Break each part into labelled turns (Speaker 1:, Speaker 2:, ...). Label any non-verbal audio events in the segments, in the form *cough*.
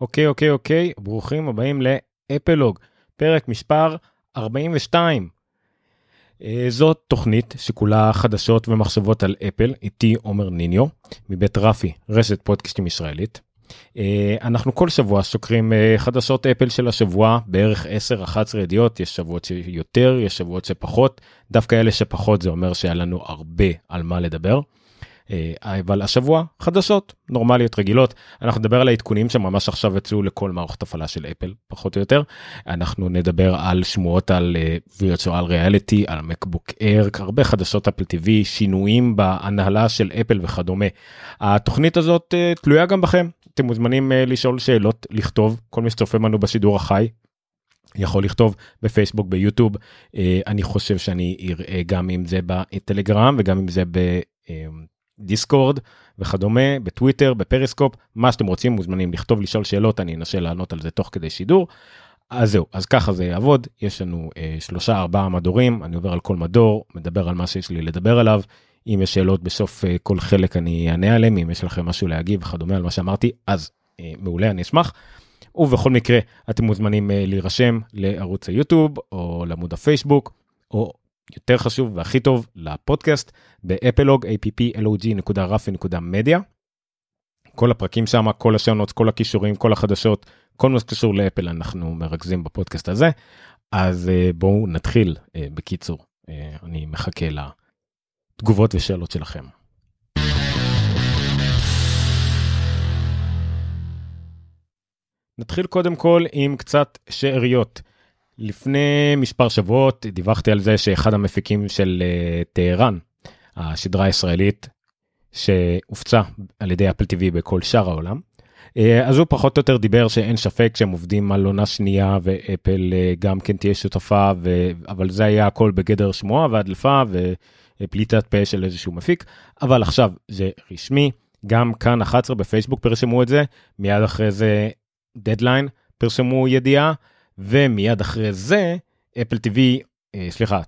Speaker 1: אוקיי, אוקיי, אוקיי, ברוכים הבאים לאפלוג, פרק מספר 42. אה, זאת תוכנית שכולה חדשות ומחשבות על אפל, איתי עומר ניניו, מבית רפי, רשת פודקאסטים ישראלית. אה, אנחנו כל שבוע שוקרים אה, חדשות אפל של השבוע, בערך 10-11 ידיעות, יש שבועות שיותר, יש שבועות שפחות, דווקא אלה שפחות זה אומר שהיה לנו הרבה על מה לדבר. אה, אבל השבוע חדשות נורמליות רגילות אנחנו נדבר על העדכונים שממש עכשיו יצאו לכל מערכת הפעלה של אפל פחות או יותר אנחנו נדבר על שמועות על וירטואל ריאליטי על מקבוק אר הרבה חדשות אפל TV שינויים בהנהלה של אפל וכדומה. התוכנית הזאת אה, תלויה גם בכם אתם מוזמנים אה, לשאול שאלות לכתוב כל מי שצופה בנו בשידור החי. יכול לכתוב בפייסבוק ביוטיוב אני חושב שאני אראה גם אם זה בטלגרם וגם אם זה ב... דיסקורד וכדומה בטוויטר בפריסקופ מה שאתם רוצים מוזמנים לכתוב לשאול שאלות אני אנסה לענות על זה תוך כדי שידור. אז זהו אז ככה זה יעבוד יש לנו אה, שלושה ארבעה מדורים אני עובר על כל מדור מדבר על מה שיש לי לדבר עליו אם יש שאלות בסוף אה, כל חלק אני אענה עליהם אם יש לכם משהו להגיב וכדומה על מה שאמרתי אז אה, מעולה אני אשמח. ובכל מקרה אתם מוזמנים אה, להירשם לערוץ היוטיוב או לעמוד הפייסבוק או יותר חשוב והכי טוב לפודקאסט באפלוג appplog.rafi.media. כל הפרקים שם כל השונות כל הכישורים כל החדשות כל מה שקשור לאפל אנחנו מרכזים בפודקאסט הזה אז uh, בואו נתחיל uh, בקיצור uh, אני מחכה לתגובות ושאלות שלכם. נתחיל קודם כל עם קצת שאריות. לפני מספר שבועות דיווחתי על זה שאחד המפיקים של uh, טהרן, השדרה הישראלית, שהופצה על ידי אפל TV בכל שאר העולם, uh, אז הוא פחות או יותר דיבר שאין ספק שהם עובדים על עונה שנייה ואפל uh, גם כן תהיה שותפה, ו... אבל זה היה הכל בגדר שמועה והדלפה ופליטת פה של איזשהו מפיק, אבל עכשיו זה רשמי, גם כאן 11 בפייסבוק פרסמו את זה, מיד אחרי זה דדליין פרשמו ידיעה. ומיד אחרי זה Apple TV אה, סליחה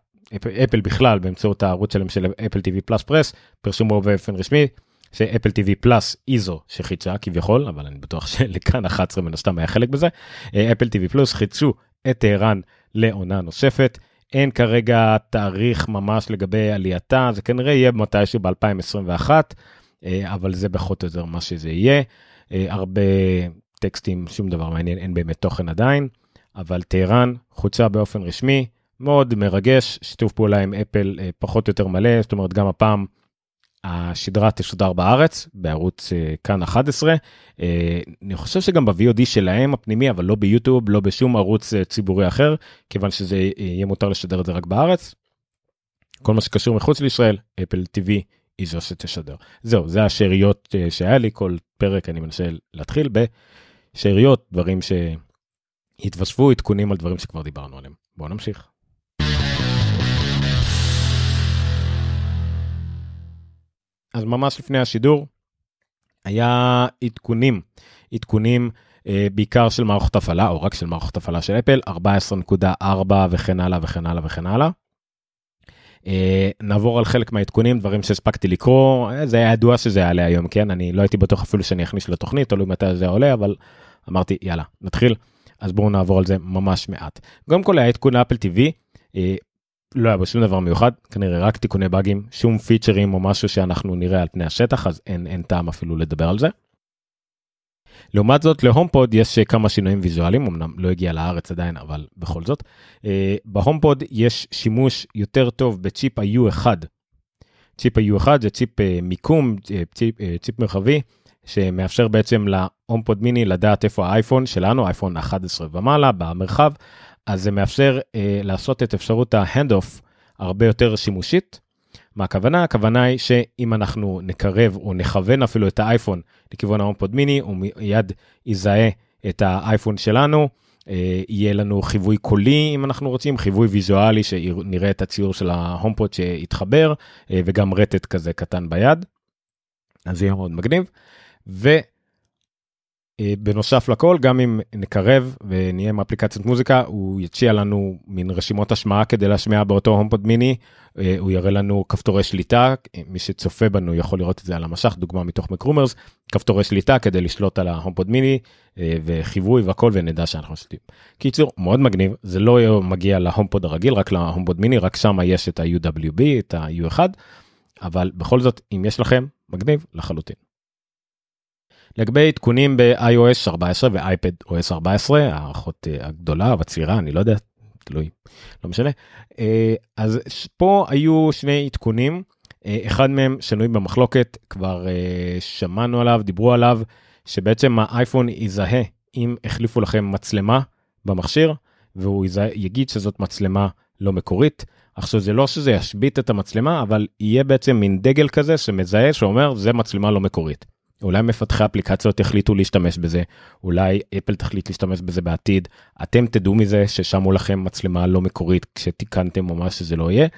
Speaker 1: אפל בכלל באמצעות הערוץ שלהם של Apple TV Plus פרס פרסמו באופן רשמי ש Apple TV Plus איזו שחידשה כביכול אבל אני בטוח שלכאן 11 מן הסתם היה חלק בזה Apple TV Plus חידשו את טהרן לעונה נוספת. אין כרגע תאריך ממש לגבי עלייתה זה כנראה יהיה מתישהו ב-2021 אה, אבל זה פחות או יותר מה שזה יהיה אה, הרבה טקסטים שום דבר מעניין אין באמת תוכן עדיין. אבל טהרן חוצה באופן רשמי, מאוד מרגש, שיתוף פעולה עם אפל אה, פחות או יותר מלא, זאת אומרת גם הפעם השדרה תשודר בארץ בערוץ אה, כאן 11. אה, אני חושב שגם ב-VOD שלהם הפנימי אבל לא ביוטיוב לא בשום ערוץ ציבורי אחר כיוון שזה יהיה מותר לשדר את זה רק בארץ. כל מה שקשור מחוץ לישראל אפל TV היא זו שתשדר. זהו זה השאריות שהיה לי כל פרק אני מנסה להתחיל בשאריות דברים ש... התווספו עדכונים על דברים שכבר דיברנו עליהם. בואו נמשיך. אז ממש לפני השידור היה עדכונים, עדכונים אה, בעיקר של מערכות הפעלה או רק של מערכות הפעלה של אפל 14.4 וכן הלאה וכן הלאה וכן הלאה. אה, נעבור על חלק מהעדכונים דברים שהספקתי לקרוא אה, זה היה ידוע שזה יעלה היום כן אני לא הייתי בטוח אפילו שאני אכניס לתוכנית תלוי מתי זה עולה אבל אמרתי יאללה נתחיל. אז בואו נעבור על זה ממש מעט. קודם כל היה עדכון אפל TV, אה, לא היה בו שום דבר מיוחד, כנראה רק תיקוני באגים, שום פיצ'רים או משהו שאנחנו נראה על פני השטח, אז אין, אין טעם אפילו לדבר על זה. לעומת זאת להומפוד יש כמה שינויים ויזואליים אמנם לא הגיע לארץ עדיין אבל בכל זאת אה, ב HomePod יש שימוש יותר טוב בצ'יפ ה-U1. צ'יפ ה-U1 זה צ'יפ אה, מיקום צ'יפ, צ'יפ מרחבי שמאפשר בעצם ל HomePod mini לדעת איפה האייפון שלנו, אייפון 11 ומעלה במרחב, אז זה מאפשר אה, לעשות את אפשרות ה handoff הרבה יותר שימושית. מה הכוונה? הכוונה היא שאם אנחנו נקרב או נכוון אפילו את האייפון לכיוון ה HomePod mini, הוא מיד יזהה את האייפון שלנו. אה, יהיה לנו חיווי קולי אם אנחנו רוצים, חיווי ויזואלי שנראה את הציור של ה HomePod שיתחבר אה, וגם רטט כזה קטן ביד. אז זה יהיה מאוד מגניב. אה, בנוסף לכל גם אם נקרב ונהיה עם אפליקציית מוזיקה הוא יציע לנו מין רשימות השמעה כדי להשמיע באותו HomePod mini אה, הוא יראה לנו כפתורי שליטה מי שצופה בנו יכול לראות את זה על המשך דוגמה מתוך MacRumors כפתורי שליטה כדי לשלוט על ההומפוד מיני אה, וחיווי והכל ונדע שאנחנו שותים. קיצור מאוד מגניב זה לא מגיע להומפוד הרגיל רק להומפוד מיני רק שם יש את ה-UWB את ה-U1 אבל בכל זאת אם יש לכם מגניב לחלוטין. לגבי עדכונים ב-iOS 14 ו-iPad OS 14 האחות הגדולה והצעירה אני לא יודע תלוי לא משנה אה, אז פה היו שני עדכונים אה, אחד מהם שנוי במחלוקת כבר אה, שמענו עליו דיברו עליו שבעצם האייפון יזהה אם החליפו לכם מצלמה במכשיר והוא יזהה, יגיד שזאת מצלמה לא מקורית. עכשיו זה לא שזה ישבית את המצלמה אבל יהיה בעצם מין דגל כזה שמזהה שאומר זה מצלמה לא מקורית. אולי מפתחי אפליקציות יחליטו להשתמש בזה, אולי אפל תחליט להשתמש בזה בעתיד, אתם תדעו מזה ששמו לכם מצלמה לא מקורית כשתיקנתם או מה שזה לא יהיה,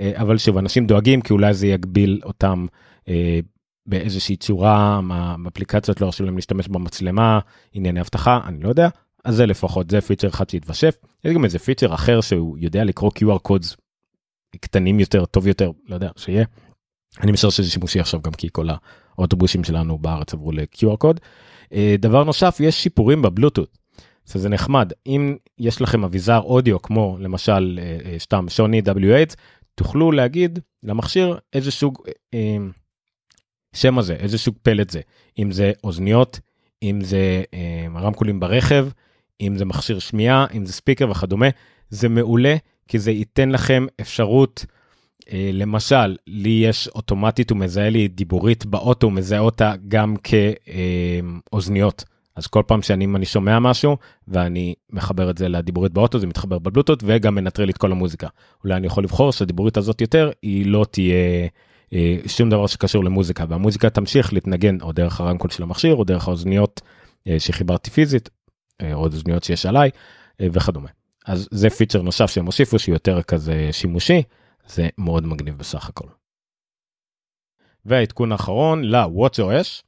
Speaker 1: אה, אבל שוב אנשים דואגים כי אולי זה יגביל אותם אה, באיזושהי צורה, האפליקציות לא ירשו להם להשתמש במצלמה, ענייני אבטחה, אני לא יודע, אז זה לפחות, זה פיצ'ר אחד שהתווסף, יש גם איזה פיצ'ר אחר שהוא יודע לקרוא QR codes קטנים יותר, טוב יותר, לא יודע, שיהיה. אני משער שזה שימושי עכשיו גם כי כל האוטובוסים שלנו בארץ עברו ל-QR קוד. אה, דבר נוסף יש שיפורים בבלוטות. זה נחמד אם יש לכם אביזר אודיו כמו למשל אה, אה, סתם שוני W8 תוכלו להגיד למכשיר איזה סוג שם הזה איזה סוג פלט זה אם זה אוזניות אם זה רמקולים ברכב אם זה מכשיר שמיעה אם זה ספיקר וכדומה זה מעולה כי זה ייתן לכם אפשרות. אה, למשל, לי יש אוטומטית, הוא מזהה לי דיבורית באוטו, הוא מזהה אותה גם כאוזניות. אז כל פעם שאני אני שומע משהו ואני מחבר את זה לדיבורית באוטו זה מתחבר בבלוטות וגם מנטרל את כל המוזיקה. אולי אני יכול לבחור שהדיבורית הזאת יותר היא לא תהיה אה, שום דבר שקשור למוזיקה והמוזיקה תמשיך להתנגן או דרך הרמקול של המכשיר או דרך האוזניות אה, שחיברתי פיזית או אוזניות שיש עליי וכדומה. אז זה פיצ'ר נוסף שהם הוסיפו שהוא יותר כזה שימושי. זה מאוד מגניב בסך הכל. והעדכון האחרון ל-WatchOS.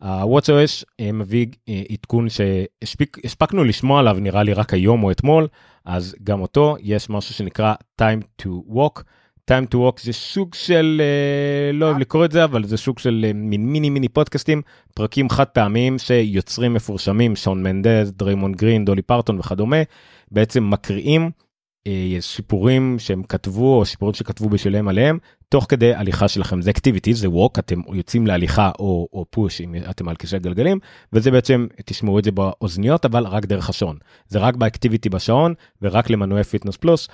Speaker 1: ה-WatchOS אה, מביא אה, עדכון שהספקנו לשמוע עליו נראה לי רק היום או אתמול, אז גם אותו יש משהו שנקרא time to walk. time to walk זה סוג של אה, לא אוהב לקרוא את זה אבל זה סוג של מין מיני מיני פודקאסטים פרקים חד פעמיים שיוצרים מפורשמים שון מנדז דריימון גרין דולי פרטון וכדומה בעצם מקריאים סיפורים שהם כתבו או סיפורים שכתבו בשבילם עליהם תוך כדי הליכה שלכם זה אקטיביטי זה ווק אתם יוצאים להליכה או, או פוש אם אתם על כיסא גלגלים וזה בעצם תשמעו את זה באוזניות אבל רק דרך השעון זה רק ב Activity בשעון ורק למנויי Fitness Plus.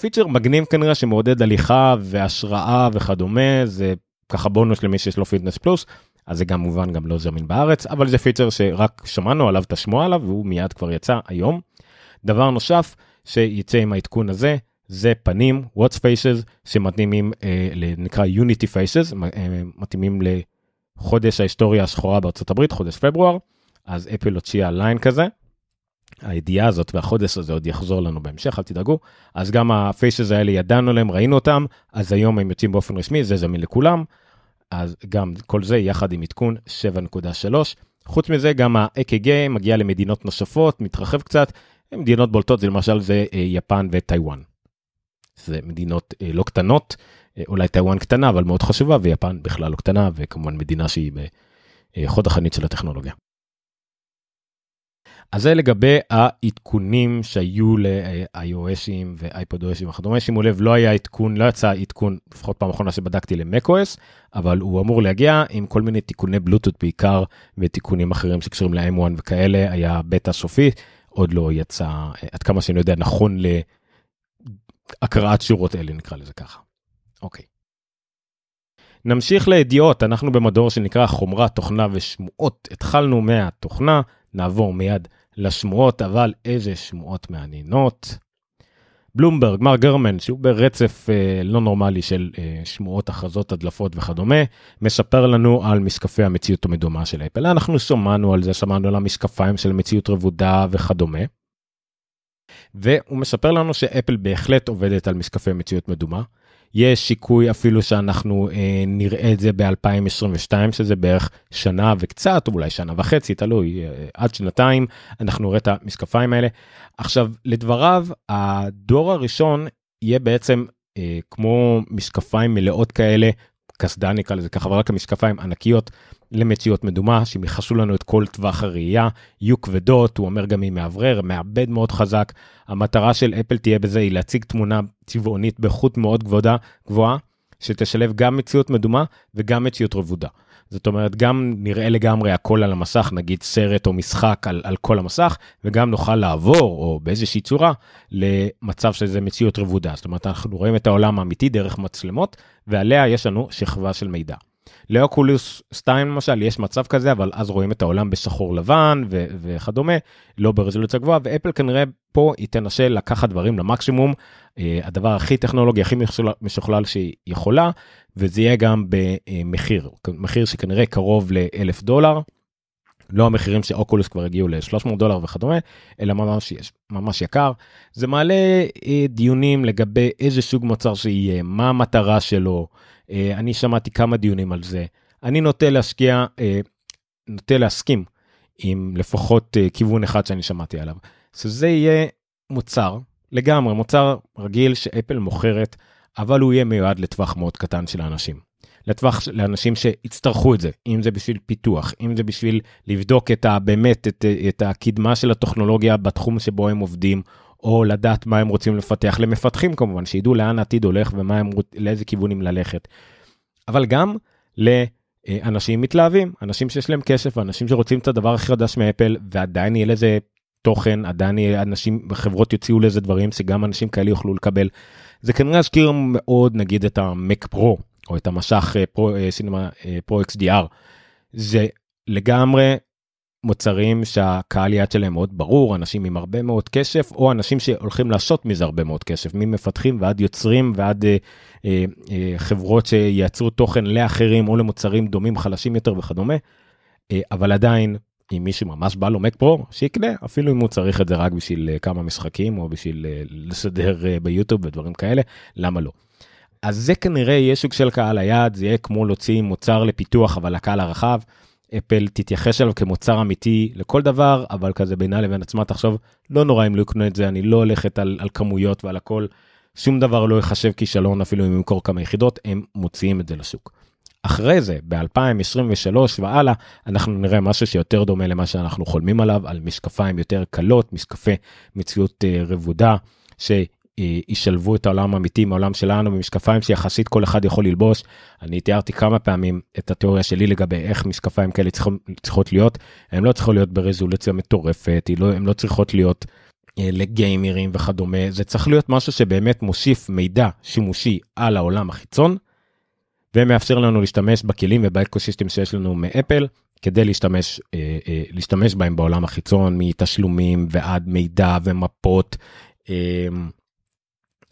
Speaker 1: פיצ'ר מגניב כנראה שמעודד הליכה והשראה וכדומה זה ככה בונוס למי שיש לו Fitness Plus אז זה גם מובן גם לא זמין בארץ אבל זה פיצ'ר שרק שמענו עליו תשמעו עליו והוא מיד כבר יצא היום. דבר נוסף שיצא עם העדכון הזה זה פנים Watch Faces שמתאימים אה, נקרא Unity Faces אה, מתאימים לחודש ההיסטוריה השחורה בארצות הברית חודש פברואר אז אפל הוציאה ליין כזה. הידיעה הזאת והחודש הזה עוד יחזור לנו בהמשך אל תדאגו. אז גם ה faces האלה ידענו עליהם ראינו אותם אז היום הם יוצאים באופן רשמי זה זמין לכולם. אז גם כל זה יחד עם עדכון 7.3 חוץ מזה גם ה-ECG מגיע למדינות נוספות מתרחב קצת מדינות בולטות זה למשל זה אה, יפן וטיוואן. זה מדינות אה, לא קטנות אה, אולי טיוואן קטנה אבל מאוד חשובה ויפן בכלל לא קטנה וכמובן מדינה שהיא בחוד החנית של הטכנולוגיה. אז זה לגבי העדכונים שהיו ל-iOSים ו-iPadOSים וכדומה שימו לב לא היה עדכון לא יצא עדכון לפחות פעם אחרונה שבדקתי ל-MacOS אבל הוא אמור להגיע עם כל מיני תיקוני בלוטות בעיקר ותיקונים אחרים שקשורים ל-M1 וכאלה היה בטא סופי עוד לא יצא עד כמה שאני יודע נכון להקראת שורות אלה נקרא לזה ככה. אוקיי. נמשיך לידיעות אנחנו במדור שנקרא חומרה תוכנה ושמועות התחלנו מהתוכנה נעבור מיד לשמועות אבל איזה שמועות מעניינות. בלומברג, מר גרמן, שהוא ברצף אה, לא נורמלי של אה, שמועות, הכרזות, הדלפות וכדומה, מספר לנו על משקפי המציאות המדומה של אפל. אנחנו שמענו על זה, שמענו על המשקפיים של מציאות רבודה וכדומה. והוא מספר לנו שאפל בהחלט עובדת על משקפי מציאות מדומה. יש שיקוי אפילו שאנחנו אה, נראה את זה ב-2022, שזה בערך שנה וקצת, או אולי שנה וחצי, תלוי, אה, עד שנתיים, אנחנו נראה את המשקפיים האלה. עכשיו, לדבריו, הדור הראשון יהיה בעצם אה, כמו משקפיים מלאות כאלה, קסדה נקרא לזה ככה, אבל רק המשקפיים ענקיות למציאות מדומה, שהם יכסו לנו את כל טווח הראייה, יהיו כבדות, הוא אומר גם עם מאוורר, מעבד מאוד חזק. המטרה של אפל תהיה בזה היא להציג תמונה צבעונית באיכות מאוד גבוהה, גבוהה, שתשלב גם מציאות מדומה וגם מציאות רבודה. זאת אומרת, גם נראה לגמרי הכל על המסך, נגיד סרט או משחק על, על כל המסך, וגם נוכל לעבור, או באיזושהי צורה, למצב שזה מציאות רבודה. זאת אומרת, אנחנו רואים את העולם האמיתי דרך מצלמות, ועליה יש לנו שכבה של מידע. לאוקולוס 2 למשל יש מצב כזה אבל אז רואים את העולם בשחור לבן ו- וכדומה לא ברזולוציה גבוהה ואפל כנראה פה היא תנסה לקחת דברים למקסימום אה, הדבר הכי טכנולוגי הכי משוכלל שהיא יכולה וזה יהיה גם במחיר מחיר שכנראה קרוב לאלף דולר. לא המחירים שאוקולוס כבר הגיעו ל-300 דולר וכדומה, אלא ממש, ממש יקר. זה מעלה אה, דיונים לגבי איזה סוג מוצר שיהיה, מה המטרה שלו, אני שמעתי כמה דיונים על זה. אני נוטה להשקיע, אה, נוטה להסכים עם לפחות אה, כיוון אחד שאני שמעתי עליו. שזה יהיה מוצר, לגמרי, מוצר רגיל שאפל מוכרת, אבל הוא יהיה מיועד לטווח מאוד קטן של האנשים. לטווח לאנשים שיצטרכו את זה, אם זה בשביל פיתוח, אם זה בשביל לבדוק את ה, באמת את, את הקדמה של הטכנולוגיה בתחום שבו הם עובדים, או לדעת מה הם רוצים לפתח למפתחים כמובן, שידעו לאן העתיד הולך ומה הם, לאיזה כיוונים ללכת. אבל גם לאנשים מתלהבים, אנשים שיש להם כסף, אנשים שרוצים את הדבר הכי חדש מאפל, ועדיין יהיה לזה תוכן, עדיין יהיה אנשים, חברות יוציאו לזה דברים שגם אנשים כאלה יוכלו לקבל. זה כנראה יזכיר מאוד נגיד את המק פרו, או את המשך פרו, סינמה פרו XDR. זה לגמרי מוצרים שהקהל יעד שלהם מאוד ברור, אנשים עם הרבה מאוד כסף, או אנשים שהולכים לעשות מזה הרבה מאוד כסף, ממפתחים ועד יוצרים ועד אה, אה, אה, חברות שייצרו תוכן לאחרים או למוצרים דומים, חלשים יותר וכדומה. אה, אבל עדיין, אם מישהו ממש בא לו מק פרו, שיקנה, אפילו אם הוא צריך את זה רק בשביל אה, כמה משחקים או בשביל אה, לסדר אה, ביוטיוב ודברים כאלה, למה לא? אז זה כנראה יהיה שוק של קהל היעד, זה יהיה כמו להוציא מוצר לפיתוח, אבל לקהל הרחב. אפל תתייחס אליו כמוצר אמיתי לכל דבר, אבל כזה בינה לבין עצמה תחשוב, לא נורא אם לא יקנו את זה, אני לא הולכת על, על כמויות ועל הכל, שום דבר לא יחשב כישלון אפילו אם ימכור כמה יחידות, הם מוציאים את זה לשוק. אחרי זה, ב-2023 והלאה, אנחנו נראה משהו שיותר דומה למה שאנחנו חולמים עליו, על משקפיים יותר קלות, משקפי מציאות uh, רבודה, ש... ישלבו את העולם האמיתי עם שלנו במשקפיים שיחסית כל אחד יכול ללבוש. אני תיארתי כמה פעמים את התיאוריה שלי לגבי איך משקפיים כאלה צריכות, צריכות להיות. הן לא צריכות להיות ברזולוציה מטורפת, לא, הן לא צריכות להיות אה, לגיימרים וכדומה, זה צריך להיות משהו שבאמת מוסיף מידע שימושי על העולם החיצון, ומאפשר לנו להשתמש בכלים ובאקוסיסטם שיש לנו מאפל, כדי להשתמש, אה, אה, להשתמש בהם בעולם החיצון, מתשלומים ועד מידע ומפות.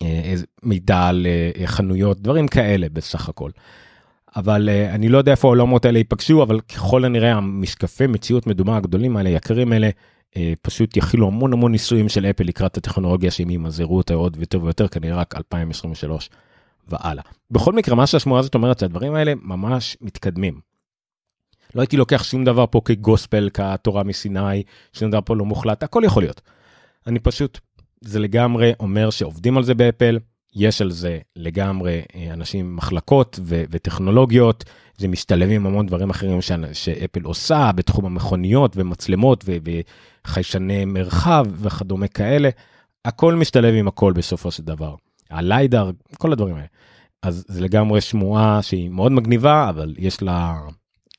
Speaker 1: אה, אה, מידע על אה, חנויות, דברים כאלה בסך הכל. אבל אה, אני לא יודע איפה העולמות האלה ייפגשו, אבל ככל הנראה המשקפי מציאות מדומה הגדולים האלה, יקרים האלה, פשוט יכילו המון המון ניסויים של אפל לקראת הטכנולוגיה שהם ימזערו אותה עוד ויותר ויותר, כנראה רק 2023 והלאה. בכל מקרה, מה שהשמועה הזאת אומרת, שהדברים האלה ממש מתקדמים. לא הייתי לוקח שום דבר פה כגוספל, כתורה מסיני, שום דבר פה לא מוחלט, הכל יכול להיות. אני פשוט זה לגמרי אומר שעובדים על זה באפל, יש על זה לגמרי אה, אנשים מחלקות ו- וטכנולוגיות, זה משתלב עם המון דברים אחרים ש- שאפל עושה בתחום המכוניות ומצלמות ו- וחיישני מרחב וכדומה כאלה, הכל משתלב עם הכל בסופו של דבר. הליידר, כל הדברים האלה. אז זה לגמרי שמועה שהיא מאוד מגניבה, אבל יש לה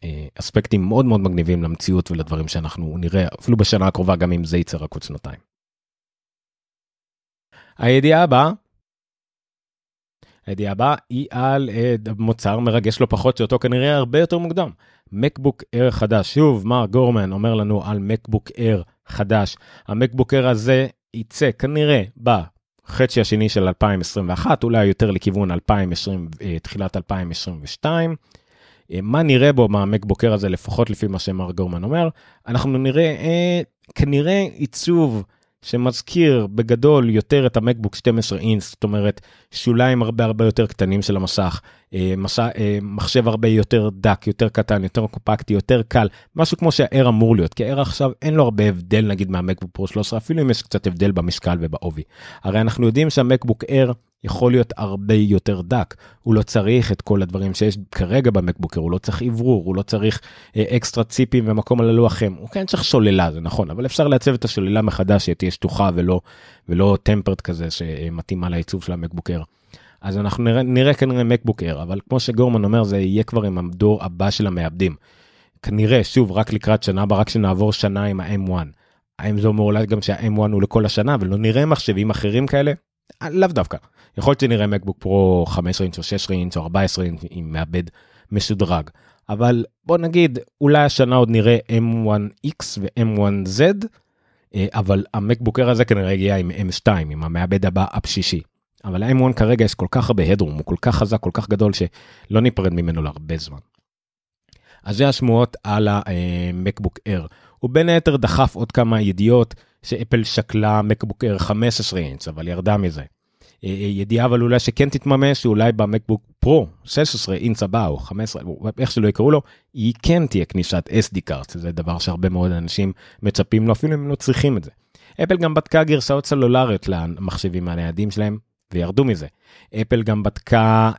Speaker 1: אה, אספקטים מאוד מאוד מגניבים למציאות ולדברים שאנחנו נראה אפילו בשנה הקרובה, גם אם זה יצא רק עוד שנתיים. הידיעה הבאה, הידיעה הבאה היא על אה, מוצר מרגש לא פחות שאותו כנראה הרבה יותר מוקדם. מקבוק אר חדש, שוב מר גורמן אומר לנו על מקבוק אר חדש. המקבוק אר הזה יצא כנראה בחצי השני של 2021, אולי יותר לכיוון 2020, אה, תחילת 2022. אה, מה נראה בו מהמקבוקר הזה, לפחות לפי מה שמר גורמן אומר? אנחנו נראה אה, כנראה עיצוב שמזכיר בגדול יותר את המקבוק 12 אינס, זאת אומרת שוליים הרבה הרבה יותר קטנים של המסך, מסע, אה, מחשב הרבה יותר דק, יותר קטן, יותר קופקטי, יותר קל, משהו כמו שהאר אמור להיות, כי האר עכשיו אין לו הרבה הבדל נגיד מהמקבוק פרו 13, אפילו אם יש קצת הבדל במשקל ובעובי. הרי אנחנו יודעים שהמקבוק אר יכול להיות הרבה יותר דק, הוא לא צריך את כל הדברים שיש כרגע במקבוקר, הוא לא צריך אוורור, הוא לא צריך אה, אקסטרה ציפים ומקום על הלוח חם, הוא כן צריך שוללה, זה נכון, אבל אפשר לעצב את השוללה מחדש, שתהיה שטוחה ולא, ולא טמפרד כזה שמתאימה לעיצוב של המקבוקר. אז אנחנו נראה, נראה כנראה מקבוקר, אבל כמו שגורמן אומר, זה יהיה כבר עם הדור הבא של המעבדים. כנראה, שוב, רק לקראת שנה הבאה, רק שנעבור שנה עם ה-M1. האם זה אומר אולי גם שה-M1 הוא לכל השנה ולא נראה מחשבים אחרים כאלה? אה, לאו דווקא. יכול להיות שנראה מקבוק פרו 15 אינץ' או 6 אינץ' או 14 אינץ' עם מעבד משודרג. אבל בוא נגיד אולי השנה עוד נראה M1X ו-M1Z אה, אבל המקבוקר הזה כנראה יגיע עם M2 עם המעבד הבא אפ שישי. אבל ה-M1 כרגע יש כל כך הרבה הדרום הוא כל כך חזק כל כך גדול שלא ניפרד ממנו להרבה זמן. אז זה השמועות על המקבוק אר. הוא בין היתר דחף עוד כמה ידיעות שאפל שקלה מקבוק אר 15 אינץ אבל ירדה מזה. אה, אה, ידיעה אבל אולי שכן תתממש שאולי במקבוק פרו 16 אינץ הבא או 15 איך שלא יקראו לו היא כן תהיה כניסת SD קארט זה דבר שהרבה מאוד אנשים מצפים לו אפילו אם הם לא צריכים את זה. אפל גם בדקה גרסאות סלולריות למחשבים הניידים שלהם וירדו מזה. אפל גם בדקה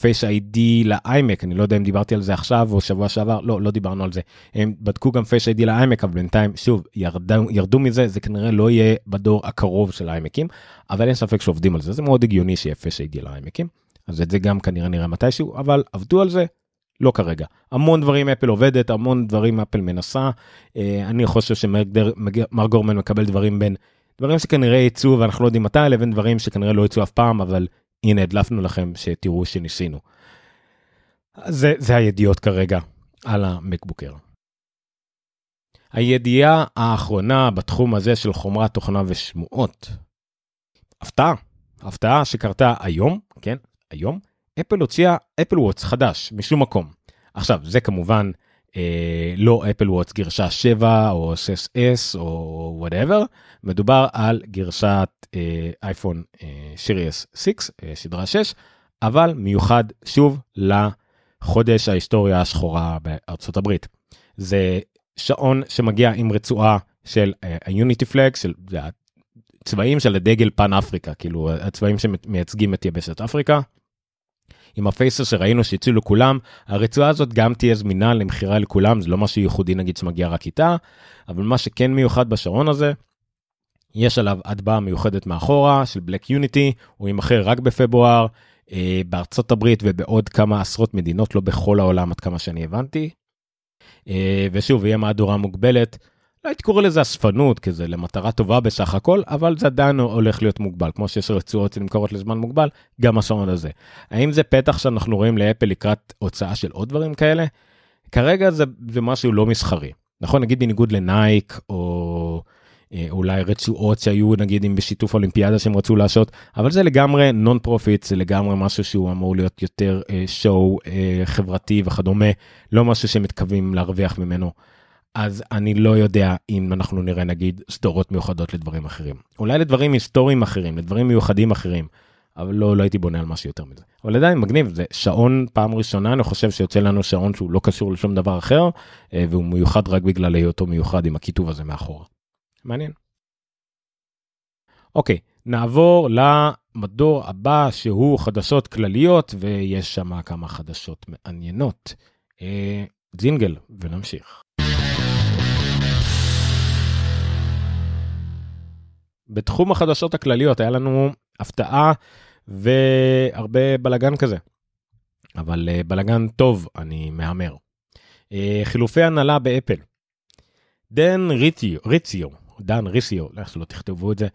Speaker 1: Face ID ל iMac, אני לא יודע אם דיברתי על זה עכשיו או שבוע שעבר, לא, לא דיברנו על זה. הם בדקו גם Face ID ל iMac, אבל בינתיים, שוב, ירדו, ירדו מזה, זה כנראה לא יהיה בדור הקרוב של ה iMacים, אבל אין ספק שעובדים על זה, זה מאוד הגיוני שיהיה Face ID ל iMacים, אז את זה גם כנראה נראה מתישהו, אבל עבדו על זה, לא כרגע. המון דברים אפל עובדת, המון דברים אפל מנסה. אה, אני חושב שמר גורמן מקבל דברים בין דברים שכנראה יצאו ואנחנו לא יודעים מתי, לבין דברים שכנראה לא יצאו אף פעם, אבל הנה הדלפנו לכם שתראו שניסינו. זה, זה הידיעות כרגע על המקבוקר. הידיעה האחרונה בתחום הזה של חומרת תוכנה ושמועות. הפתעה, הפתעה שקרתה היום, כן, היום, אפל הוציאה אפל וואטס חדש משום מקום. עכשיו זה כמובן לא Apple Watch גרסה 7 או 6s או whatever, מדובר על גרסת אה, אייפון Series 6, אה, סדרה 6, אבל מיוחד שוב לחודש ההיסטוריה השחורה בארצות הברית. זה שעון שמגיע עם רצועה של ה Unity flag, של הצבעים של הדגל פן אפריקה, כאילו הצבעים שמייצגים את יבשת אפריקה. עם הפייסר שראינו שהצילו כולם, הרצועה הזאת גם תהיה זמינה למכירה לכולם, זה לא משהו ייחודי נגיד שמגיע רק איתה, אבל מה שכן מיוחד בשעון הזה, יש עליו הטבעה מיוחדת מאחורה של בלק יוניטי, הוא יימכר רק בפברואר, אה, בארצות הברית ובעוד כמה עשרות מדינות, לא בכל העולם עד כמה שאני הבנתי. אה, ושוב, יהיה מהדורה מוגבלת. לא הייתי קורא לזה אספנות, כי זה למטרה טובה בסך הכל, אבל זה עדיין הולך להיות מוגבל. כמו שיש רצועות שנמכרות לזמן מוגבל, גם השעון הזה. האם זה פתח שאנחנו רואים לאפל לקראת הוצאה של עוד דברים כאלה? כרגע זה, זה משהו לא מסחרי. נכון, נגיד בניגוד לנייק, או אה, אולי רצועות שהיו נגיד אם בשיתוף אולימפיאדה שהם רצו לעשות, אבל זה לגמרי non profit, זה לגמרי משהו שהוא אמור להיות יותר show אה, אה, חברתי וכדומה, לא משהו שמתכוונים להרוויח ממנו. אז אני לא יודע אם אנחנו נראה נגיד סדרות מיוחדות לדברים אחרים. אולי לדברים היסטוריים אחרים, לדברים מיוחדים אחרים, אבל לא, לא הייתי בונה על משהו יותר מזה. אבל עדיין מגניב, זה שעון פעם ראשונה, אני חושב שיוצא לנו שעון שהוא לא קשור לשום דבר אחר, אה, והוא מיוחד רק בגלל היותו מיוחד עם הכיתוב הזה מאחורה. מעניין. אוקיי, נעבור למדור הבא שהוא חדשות כלליות, ויש שם כמה חדשות מעניינות. אה, זינגל, ונמשיך. בתחום החדשות הכלליות היה לנו הפתעה והרבה בלאגן כזה. אבל uh, בלאגן טוב, אני מהמר. Uh, חילופי הנהלה באפל. דן ריציו, ריציו, דן ריציו, איך שלא תכתבו את זה,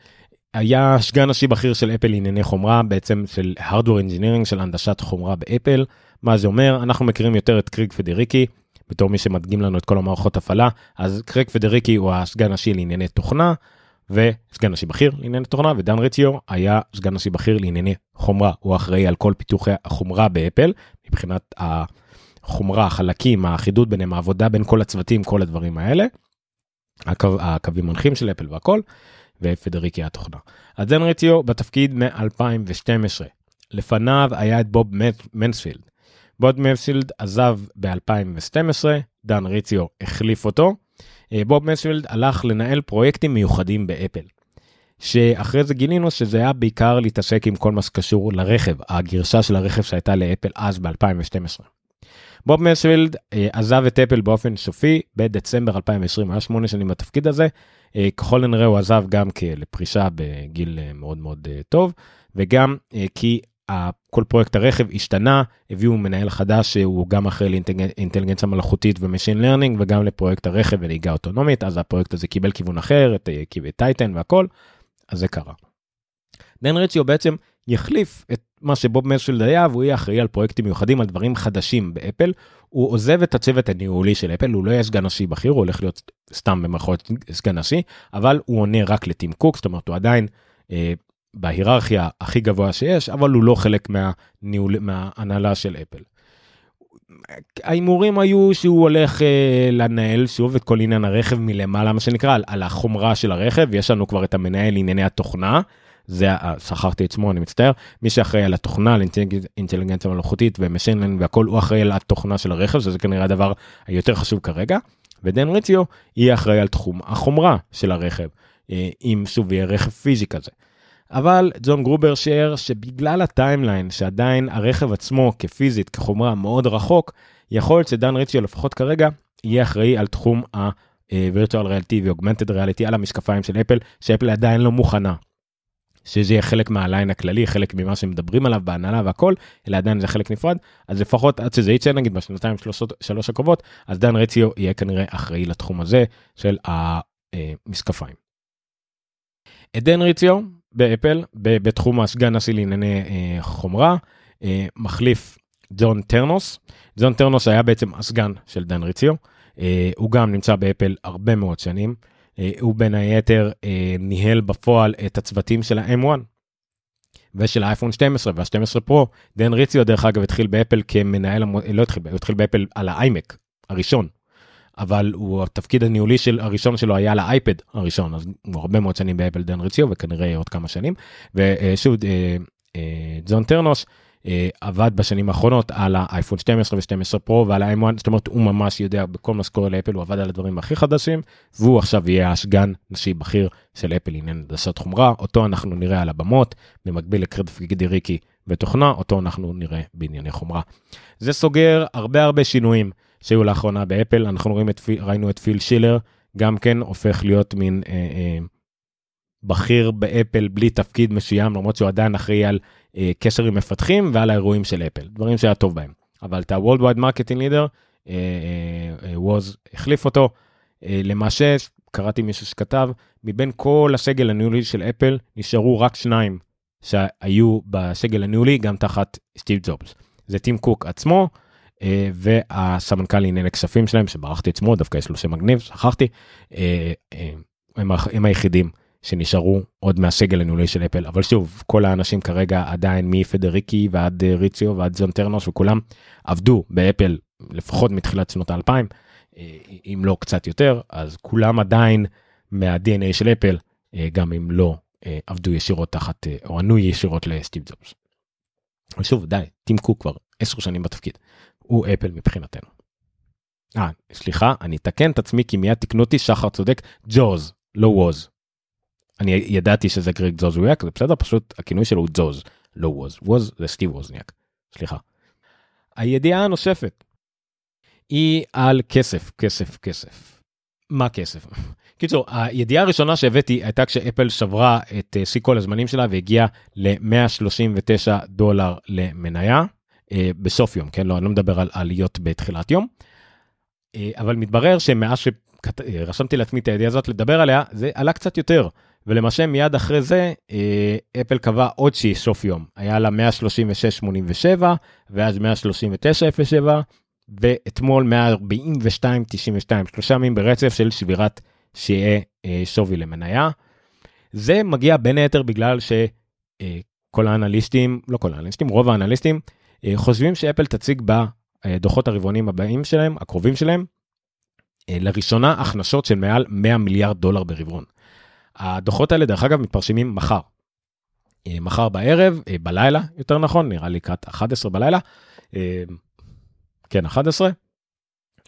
Speaker 1: היה שגן ראשי בכיר של אפל לענייני חומרה, בעצם של Hardware Engineering, של הנדשת חומרה באפל. מה זה אומר? אנחנו מכירים יותר את קריג פדריקי, בתור מי שמדגים לנו את כל המערכות הפעלה, אז קריג פדריקי הוא השגן ראשי לענייני תוכנה, וסגן נשי בכיר לענייני תוכנה ודן רציו היה סגן נשי בכיר לענייני חומרה הוא אחראי על כל פיתוחי החומרה באפל מבחינת החומרה החלקים האחידות ביניהם העבודה בין כל הצוותים כל הדברים האלה. הקו, הקווים מנחים של אפל והכל. ופדריקי התוכנה. אז דן ריציו בתפקיד מ-2012. לפניו היה את בוב מנספילד. בוב מנספילד עזב ב-2012, דן ריציו החליף אותו. אה, בוב מנספילד הלך לנהל פרויקטים מיוחדים באפל. שאחרי זה גילינו שזה היה בעיקר להתעסק עם כל מה שקשור לרכב, הגרשה של הרכב שהייתה לאפל אז ב-2012. בוב מספילד אה, עזב את אפל באופן סופי בדצמבר 2020, היה שמונה שנים בתפקיד הזה. אה, ככל הנראה הוא עזב גם לפרישה בגיל מאוד מאוד טוב, וגם כי כל פרויקט הרכב השתנה, הביאו מנהל חדש שהוא גם אחראי לאינטליגנציה מלאכותית ו machine learning וגם לפרויקט הרכב ונהיגה אוטונומית, אז הפרויקט הזה קיבל כיוון אחר, את Titan והכל, אז זה קרה. דן ריציו בעצם יחליף את מה שבוב מנספילד היה והוא יהיה אחראי על פרויקטים מיוחדים על דברים חדשים באפל. הוא עוזב את הצוות הניהולי של אפל הוא לא יהיה סגן נשיא בכיר הוא הולך להיות סתם במרכאות סגן נשיא אבל הוא עונה רק לטים קוק זאת אומרת הוא עדיין אה, בהיררכיה הכי גבוה שיש אבל הוא לא חלק מהניהול מההנהלה של אפל. ההימורים היו שהוא הולך אה, לנהל שוב את כל עניין הרכב מלמעלה מה שנקרא על, על החומרה של הרכב יש לנו כבר את המנהל ענייני התוכנה זה שכחתי את שמו אני מצטער מי שאחראי על התוכנה על אינטליגנציה מלאכותית ומשן והכל הוא אחראי על התוכנה של הרכב שזה כנראה הדבר היותר חשוב כרגע ודן ריציו יהיה אחראי על תחום החומרה של הרכב אה, אם שוב יהיה רכב פיזי כזה. אבל ג'ון גרובר שיער שבגלל ה timeline שעדיין הרכב עצמו כפיזית כחומרה מאוד רחוק יכול להיות שדן ריציו לפחות כרגע יהיה אחראי על תחום ה-virtual reality ו-augmented reality על המשקפיים של אפל שאפל עדיין לא מוכנה שזה יהיה חלק מהליין הכללי, חלק ממה שמדברים עליו בהנהלה והכל, אלא עדיין זה חלק נפרד, אז לפחות עד שזה יצא נגיד בשנתיים שלוש הקרובות, אז דן רציו יהיה כנראה אחראי לתחום הזה של המשקפיים. את דן רציו באפל, בתחום הסגן נשיא לענייני אה, חומרה, אה, מחליף ג'ון טרנוס. ג'ון טרנוס היה בעצם הסגן של דן ריציו, אה, הוא גם נמצא באפל הרבה מאוד שנים. הוא בין היתר ניהל בפועל את הצוותים של ה-M1 ושל האייפון 12 וה-12 פרו. דן ריציו דרך אגב התחיל באפל כמנהל, לא התחיל, הוא התחיל באפל על האיימק הראשון. אבל הוא התפקיד הניהולי של הראשון שלו היה לאייפד הראשון אז הוא הרבה מאוד שנים באפל דן ריציו וכנראה עוד כמה שנים ושוב אה, ג'ון טרנוס אה, עבד בשנים האחרונות על האייפון 12 ו-12 פרו ועל ה-M1, זאת אומרת הוא ממש יודע בכל מה שקורה לאפל, הוא עבד על הדברים הכי חדשים, והוא עכשיו יהיה הסגן נשיא בכיר של אפל לעניין הנדסת חומרה, אותו אנחנו נראה על הבמות, במקביל לקרדיף גידי ותוכנה, אותו אנחנו נראה בענייני חומרה. זה סוגר הרבה הרבה שינויים שהיו לאחרונה באפל, אנחנו רואים את, ראינו את פיל שילר, גם כן הופך להיות מין אה, אה, בכיר באפל בלי תפקיד מסוים למרות שהוא עדיין אחראי על אה, קשר עם מפתחים ועל האירועים של אפל דברים שהיה טוב בהם אבל את ה-World Wide Marketing Leader ווז החליף אותו אה, למעשה קראתי מישהו שכתב מבין כל הסגל הניהולי של אפל נשארו רק שניים שהיו בסגל הניהולי גם תחת סטיב ג'ובס זה טים קוק עצמו. אה, והסמנכ"ל לענייני כספים שלהם ששכחתי שמו דווקא יש לו שם מגניב שכחתי אה, אה, הם, הם היחידים שנשארו עוד מהסגל הניהולי של אפל אבל שוב כל האנשים כרגע עדיין מפדריגי ועד אה, ריציו ועד ג'ון טרנוס וכולם עבדו באפל לפחות מתחילת שנות האלפיים אה, אם לא קצת יותר אז כולם עדיין מה-DNA של אפל אה, גם אם לא עבדו ישירות תחת או ענו ישירות לסטיב ג'ובס. שוב די קוק כבר 10 שנים בתפקיד הוא אפל מבחינתנו. אה סליחה אני אתקן את עצמי כי מיד תקנו אותי שחר צודק ג'וז לא ווז אני ידעתי שזה גריג זוז וויאק זה בסדר פשוט הכינוי שלו הוא זוז לא ווז ווז זה סטיב ווזניאק סליחה. הידיעה הנוספת היא על כסף כסף כסף. מה כסף? *laughs* קיצור הידיעה הראשונה שהבאתי הייתה כשאפל שברה את אה, שיא כל הזמנים שלה והגיעה ל-139 דולר למניה בסוף יום כן לא אני לא מדבר על עליות בתחילת יום. אה, אבל מתברר שמאז שרשמתי לעצמי את הידיעה הזאת לדבר עליה זה עלה קצת יותר ולמשל מיד אחרי זה אה, אפל קבע עוד שהיא סוף יום היה לה 136.87 ואז 139.07 ואתמול 142.92 שלושה ימים ברצף של שבירת שיעי אה, שווי למניה. זה מגיע בין היתר בגלל שכל האנליסטים לא כל האנליסטים רוב האנליסטים חושבים שאפל תציג בדוחות הרבעונים הבאים שלהם הקרובים שלהם לראשונה הכנסות של מעל 100 מיליארד דולר ברבעון. הדוחות האלה דרך אגב מתפרשמים מחר. אה, מחר בערב, אה, בלילה יותר נכון, נראה לי לקראת 11 בלילה. אה, כן, 11.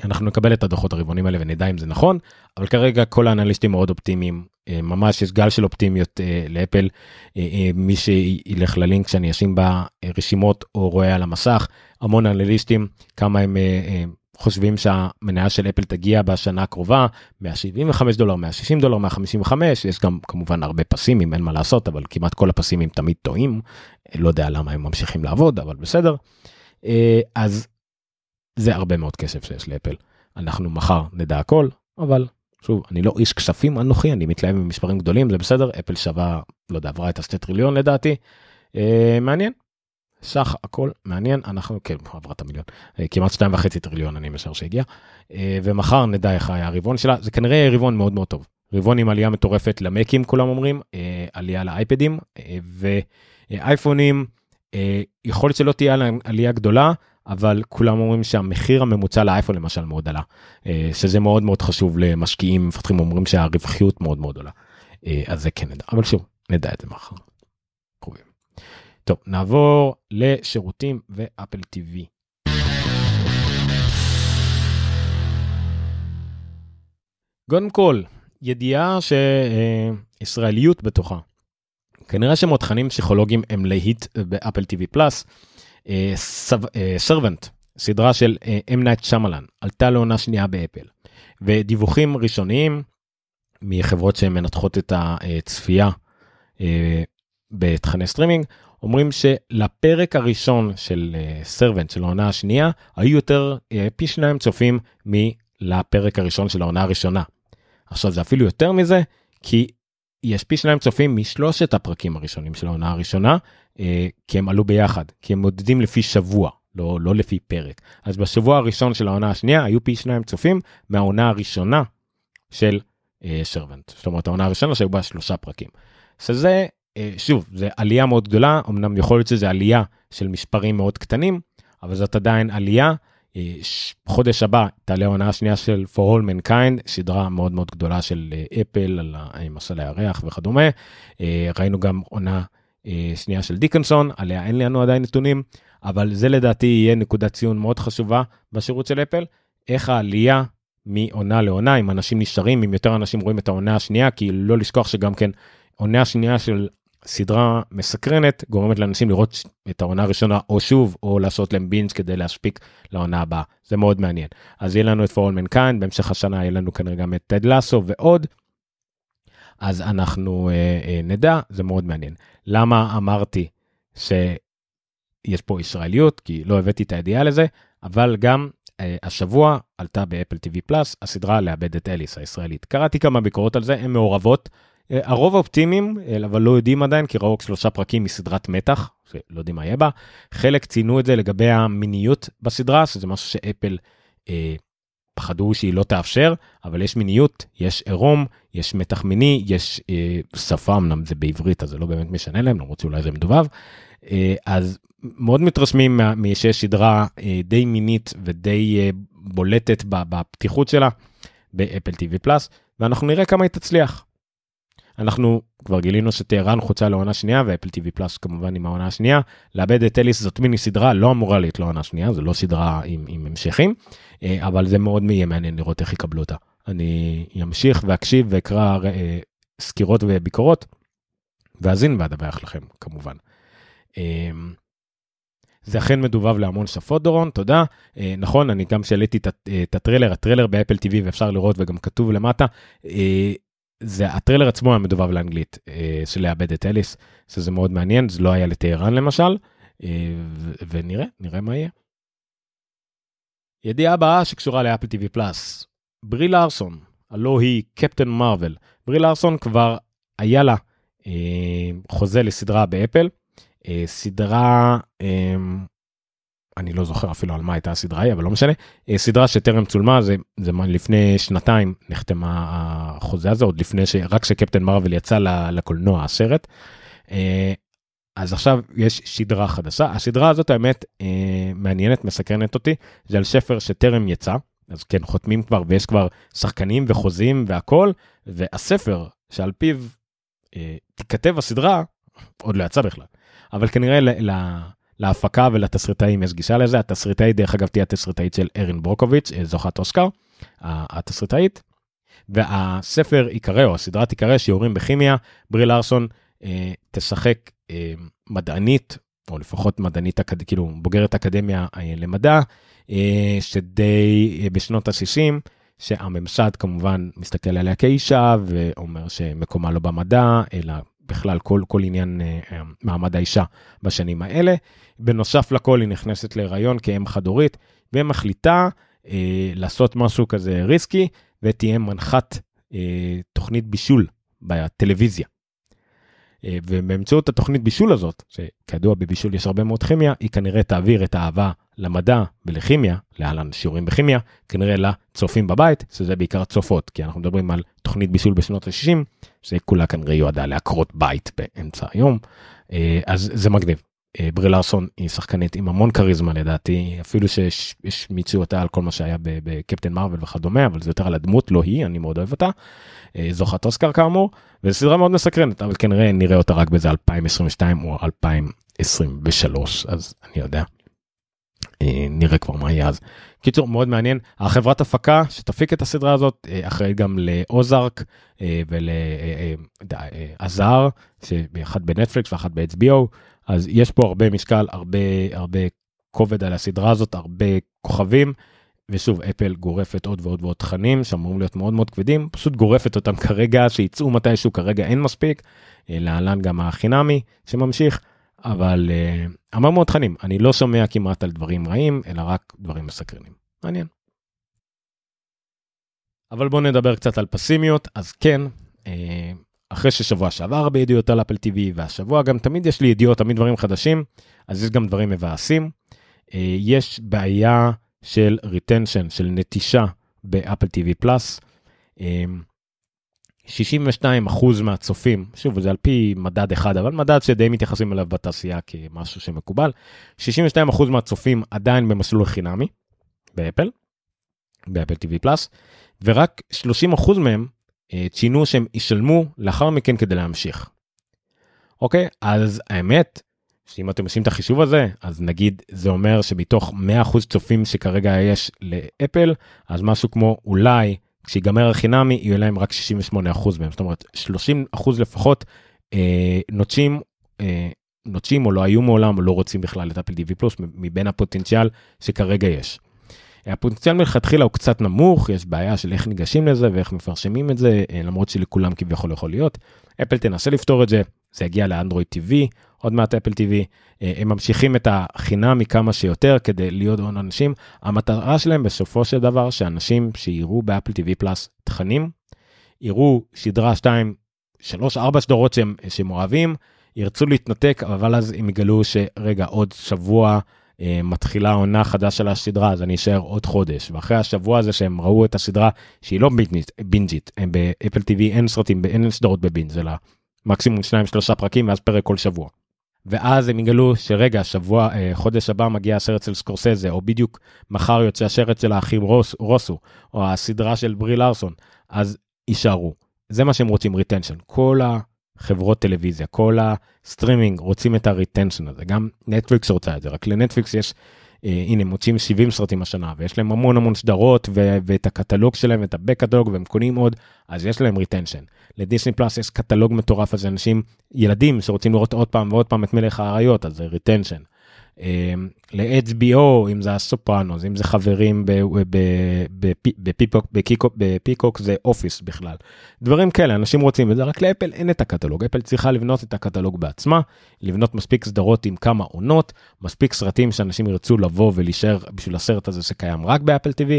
Speaker 1: אנחנו נקבל את הדוחות הרבעונים האלה ונדע אם זה נכון, אבל כרגע כל האנליסטים מאוד אופטימיים, ממש יש גל של אופטימיות לאפל, מי שילך ללינק שאני אשים ברשימות או רואה על המסך, המון אנליסטים, כמה הם חושבים שהמניה של אפל תגיע בשנה הקרובה 175 דולר 160 דולר 155 יש גם כמובן הרבה פסימים אין מה לעשות אבל כמעט כל הפסימים תמיד טועים. לא יודע למה הם ממשיכים לעבוד אבל בסדר. אה, אז זה הרבה מאוד כסף שיש לאפל. אנחנו מחר נדע הכל אבל שוב אני לא איש כספים אנוכי אני מתלהב ממספרים גדולים זה בסדר אפל שווה לא יודע עברה את השתי טריליון לדעתי. אה, מעניין. סך הכל מעניין אנחנו כן עברה את המיליון. אה, כמעט שתיים וחצי טריליון אני משער שהגיע. אה, ומחר נדע איך היה הרבעון שלה. זה כנראה רבעון מאוד מאוד טוב. רבעון עם עלייה מטורפת למקים כולם אומרים אה, עלייה לאייפדים ואייפונים יכול להיות שלא תהיה עלייה גדולה אבל כולם אומרים שהמחיר הממוצע לאייפון למשל מאוד עלה שזה מאוד מאוד חשוב למשקיעים מפתחים אומרים שהרווחיות מאוד מאוד עולה אז זה כן נדע אבל שוב נדע את זה מחר. טוב, נעבור לשירותים ואפל TV. קודם כל, ידיעה שיש ישראליות בתוכה. כנראה שמותחנים פסיכולוגיים הם להיט באפל TV פלאס. Servant, סדרה של אם נייט שאמלאן, עלתה לעונה שנייה באפל. ודיווחים ראשוניים מחברות שמנתחות את הצפייה אה, בתכני סטרימינג אומרים שלפרק הראשון של Servant אה, של העונה השנייה היו יותר אה, פי שניים צופים מלפרק הראשון של העונה הראשונה. עכשיו זה אפילו יותר מזה כי פי שניים צופים משלושת הפרקים הראשונים של העונה הראשונה אה, כי הם עלו ביחד כי הם מודדים לפי שבוע לא לא לפי פרק אז בשבוע הראשון של העונה השנייה היו פי שניים צופים מהעונה הראשונה של סרבנט זאת אומרת העונה הראשונה שהיו בה שלושה פרקים. שזה אה, שוב זה עלייה מאוד גדולה אמנם יכול להיות שזה עלייה של מספרים מאוד קטנים אבל זאת עדיין עלייה. אה, חודש הבא תעלה העונה השנייה של For All Mankind סדרה מאוד מאוד גדולה של אפל אה, על מסע הירח וכדומה. ראינו גם עונה שנייה של דיקנסון עליה אין לנו עדיין נתונים אבל זה לדעתי יהיה נקודת ציון מאוד חשובה בשירות של אפל. איך העלייה מעונה לעונה אם אנשים נשארים אם יותר אנשים רואים את העונה השנייה כי לא לשכוח שגם כן עונה שנייה של סדרה מסקרנת גורמת לאנשים לראות את העונה הראשונה או שוב או לעשות להם בינג' כדי להספיק לעונה הבאה. זה מאוד מעניין. אז יהיה לנו את פורל מנקיין בהמשך השנה יהיה לנו כנראה גם את טד לסו ועוד. אז אנחנו אה, אה, נדע זה מאוד מעניין. למה אמרתי שיש פה ישראליות? כי לא הבאתי את הידיעה לזה אבל גם אה, השבוע עלתה באפל TV פלאס הסדרה לאבד את אליס הישראלית. קראתי כמה ביקורות על זה הן מעורבות הרוב אופטימיים, אה, אבל לא יודעים עדיין, כי ראו שלושה פרקים מסדרת מתח, שלא יודעים מה יהיה בה. חלק ציינו את זה לגבי המיניות בסדרה, שזה משהו שאפל אה, פחדו שהיא לא תאפשר, אבל יש מיניות, יש עירום, יש מתח מיני, יש אה, שפה, אמנם זה בעברית, אז זה לא באמת משנה להם, למרות שאולי זה מדובב. אה, אז מאוד מתרשמים שיש סדרה אה, די מינית ודי אה, בולטת בפתיחות שלה באפל TV פלאס, ואנחנו נראה כמה היא תצליח. אנחנו כבר גילינו שטהרן חוצה לעונה שנייה ואפל TV פלאס כמובן עם העונה השנייה. לאבד את אליס זאת מיני סדרה לא אמורה להיות לעונה שנייה זה לא סדרה עם, עם המשכים אה, אבל זה מאוד יהיה מעניין לראות איך יקבלו אותה. אני אמשיך ואקשיב ואקרא אה, סקירות וביקורות ואזין ואדווח לכם כמובן. אה, זה אכן מדובב להמון שפות דורון תודה אה, נכון אני גם שהעליתי את הטריילר הטריילר באפל TV ואפשר לראות וגם כתוב למטה אה, זה הטריילר עצמו היה מדובב לאנגלית אה, של לאבד את אליס שזה מאוד מעניין זה לא היה לטהרן למשל אה, ונראה נראה מה יהיה. ידיעה הבאה שקשורה לאפל TV פלאס ברי לארסון הלא היא קפטן מרוויל ברי לארסון כבר היה לה אה, חוזה לסדרה באפל אה, סדרה אה, אני לא זוכר אפילו על מה הייתה הסדרה היא אבל לא משנה. אה, סדרה שטרם צולמה זה זה לפני שנתיים נחתמה החוזה הזה עוד לפני שרק שקפטן מרוויל יצא לקולנוע הסרט. אה, אז עכשיו יש שדרה חדשה. השדרה הזאת האמת אה, מעניינת מסקרנת אותי. זה על שפר שטרם יצא. אז כן חותמים כבר ויש כבר שחקנים וחוזים והכל והספר שעל פיו תיכתב הסדרה, עוד לא יצא בכלל, אבל כנראה להפקה ולתסריטאים יש גישה לזה, התסריטאית דרך אגב תהיה התסריטאית של ארין ברוקוביץ', זוכת אוסקר, התסריטאית. והספר ייקרא, או הסדרה תיקרא, שיעורים בכימיה, ברי לארסון אה, תשחק אה, מדענית, או לפחות מדענית, כאילו בוגרת אקדמיה אה, למדע, אה, שדי אה, בשנות ה-60, שהממסד כמובן מסתכל עליה כאישה ואומר שמקומה לא במדע, אלא בכלל כל, כל עניין אה, אה מעמד האישה בשנים האלה. בנוסף לכל היא נכנסת להיריון כאם חד-הורית, ומחליטה אה, לעשות משהו כזה ריסקי, ותהיה מנחת אה, תוכנית בישול בטלוויזיה. אה, ובאמצעות התוכנית בישול הזאת, שכידוע בבישול יש הרבה מאוד כימיה, היא כנראה תעביר את האהבה למדע ולכימיה, להלן שיעורים בכימיה, כנראה לצופים בבית, שזה בעיקר צופות, כי אנחנו מדברים על תוכנית בישול בשנות ה-60, שכולה כנראה יועדה לעקרות בית באמצע היום, אה, אז זה מגניב. אה, ברי לארסון היא שחקנית עם המון כריזמה לדעתי אפילו שהשמיצו אותה על כל מה שהיה בקפטן מרוויל וכדומה אבל זה יותר על הדמות לא היא אני מאוד אוהב אותה. אה, זוכת אוסקר כאמור וזו סדרה מאוד מסקרנת אבל כנראה נראה אותה רק באיזה 2022 או 2023 אז אני יודע. אה, נראה כבר מה יהיה אז. קיצור מאוד מעניין החברת הפקה שתפיק את הסדרה הזאת אחראית גם לאוזארק ולעזר שאחד בנטפליקס ואחד ב-HBO אז יש פה הרבה משקל, הרבה הרבה כובד על הסדרה הזאת, הרבה כוכבים. ושוב אפל גורפת עוד ועוד ועוד תכנים שאמורים להיות מאוד מאוד כבדים פשוט גורפת אותם כרגע שיצאו מתישהו כרגע אין מספיק אה, להלן גם החינמי שממשיך אבל uh, המון מאוד תכנים אני לא שומע כמעט על דברים רעים אלא רק דברים מסקרנים מעניין. אבל בואו נדבר קצת על פסימיות אז כן אה, אחרי ששבוע שעבר הרבה ידיעות על אפל TV והשבוע גם תמיד יש לי ידיעות תמיד דברים חדשים אז יש גם דברים מבאסים. אה, יש בעיה של retention של נטישה באפל TV פלאס. 62 מהצופים שוב זה על פי מדד אחד אבל מדד שדי מתייחסים אליו בתעשייה כמשהו שמקובל 62 מהצופים עדיין במסלול חינמי באפל באפל TV פלאס ורק 30 מהם אה, ציינו שהם ישלמו לאחר מכן כדי להמשיך. אוקיי אז האמת שאם אתם עושים את החישוב הזה אז נגיד זה אומר שמתוך 100% צופים שכרגע יש לאפל אז משהו כמו אולי כשיגמר החינמי יהיו להם רק 68% מהם זאת אומרת 30% לפחות אה, נוטשים אה, נוטשים או לא היו מעולם או לא רוצים בכלל את אפל דיווי פלוס מבין הפוטנציאל שכרגע יש. הפוטנציאל מלכתחילה הוא קצת נמוך, יש בעיה של איך ניגשים לזה ואיך מפרשמים את זה, אה, למרות שלכולם כביכול יכול להיות. אפל תנסה לפתור את זה, זה יגיע לאנדרואיד TV, עוד מעט אפל TV, אה, הם ממשיכים את החינם מכמה שיותר כדי להיות עוד אנשים. המטרה שלהם בסופו של דבר שאנשים שיראו באפל TV פלאס תכנים, יראו שדרה 2, 3, 4 שדרות שהם, שהם אוהבים, ירצו להתנתק, אבל אז הם יגלו שרגע עוד שבוע אה, מתחילה עונה חדש של הסדרה אז אני אשאר עוד חודש ואחרי השבוע הזה שהם ראו את הסדרה שהיא לא בינג'ית הם באפל טיווי אין סרטים אין סדרות בבינג' אלא מקסימום שניים שלושה פרקים ואז פרק כל שבוע. ואז הם יגלו שרגע שבוע אה, חודש הבא מגיע הסרט של סקורסזה או בדיוק מחר יוצא הסרט של האחים רוס, רוסו או הסדרה של ברי לארסון אז יישארו. זה מה שהם רוצים retention כל ה... חברות טלוויזיה, כל הסטרימינג רוצים את ה retention הזה, גם נטפליקס רוצה את זה, רק לנטפליקס יש, הם מוציאים 70 סרטים השנה ויש להם המון המון סדרות ו- ואת הקטלוג שלהם ואת ה back catalog והם קונים עוד, אז יש להם retention. לדיסני פלאס יש קטלוג מטורף הזה, אנשים, ילדים שרוצים לראות עוד פעם ועוד פעם את מלך האריות, אז זה retention. אמ, ל-HBO אם זה הסופרנוס אם זה חברים בפיקוק זה Office בכלל דברים כאלה אנשים רוצים את זה רק לאפל אין את הקטלוג אפל צריכה לבנות את הקטלוג בעצמה לבנות מספיק סדרות עם כמה עונות מספיק סרטים שאנשים ירצו לבוא ולהישאר בשביל הסרט הזה שקיים רק באפל TV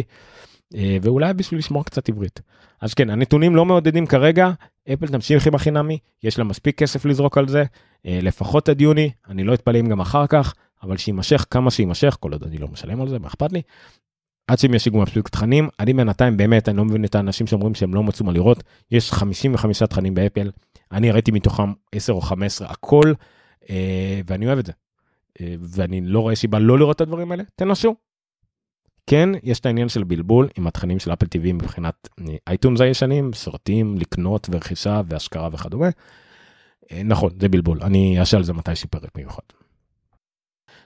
Speaker 1: אה, ואולי בשביל לשמור קצת עברית. אז כן הנתונים לא מעודדים כרגע אפל תמשיך עם החינמי יש לה מספיק כסף לזרוק על זה אה, לפחות עד יוני אני לא אתפלא אם גם אחר כך אבל שיימשך כמה שיימשך, כל עוד אני לא משלם על זה, מה אכפת לי? עד שהם ישיגו מספיק תכנים, אני בינתיים באמת, אני לא מבין את האנשים שאומרים שהם לא מצאו מה לראות, יש 55 תכנים באפל, אני ראיתי מתוכם 10 או 15, הכל, אה, ואני אוהב את זה. אה, ואני לא רואה סיבה לא לראות את הדברים האלה, תנסו. כן, יש את העניין של בלבול עם התכנים של אפל TV מבחינת אייטונס הישנים, סרטים, לקנות ורכישה והשכרה וכדומה. אה, נכון, זה בלבול, אני אעשה על זה מתי פרק מיוחד.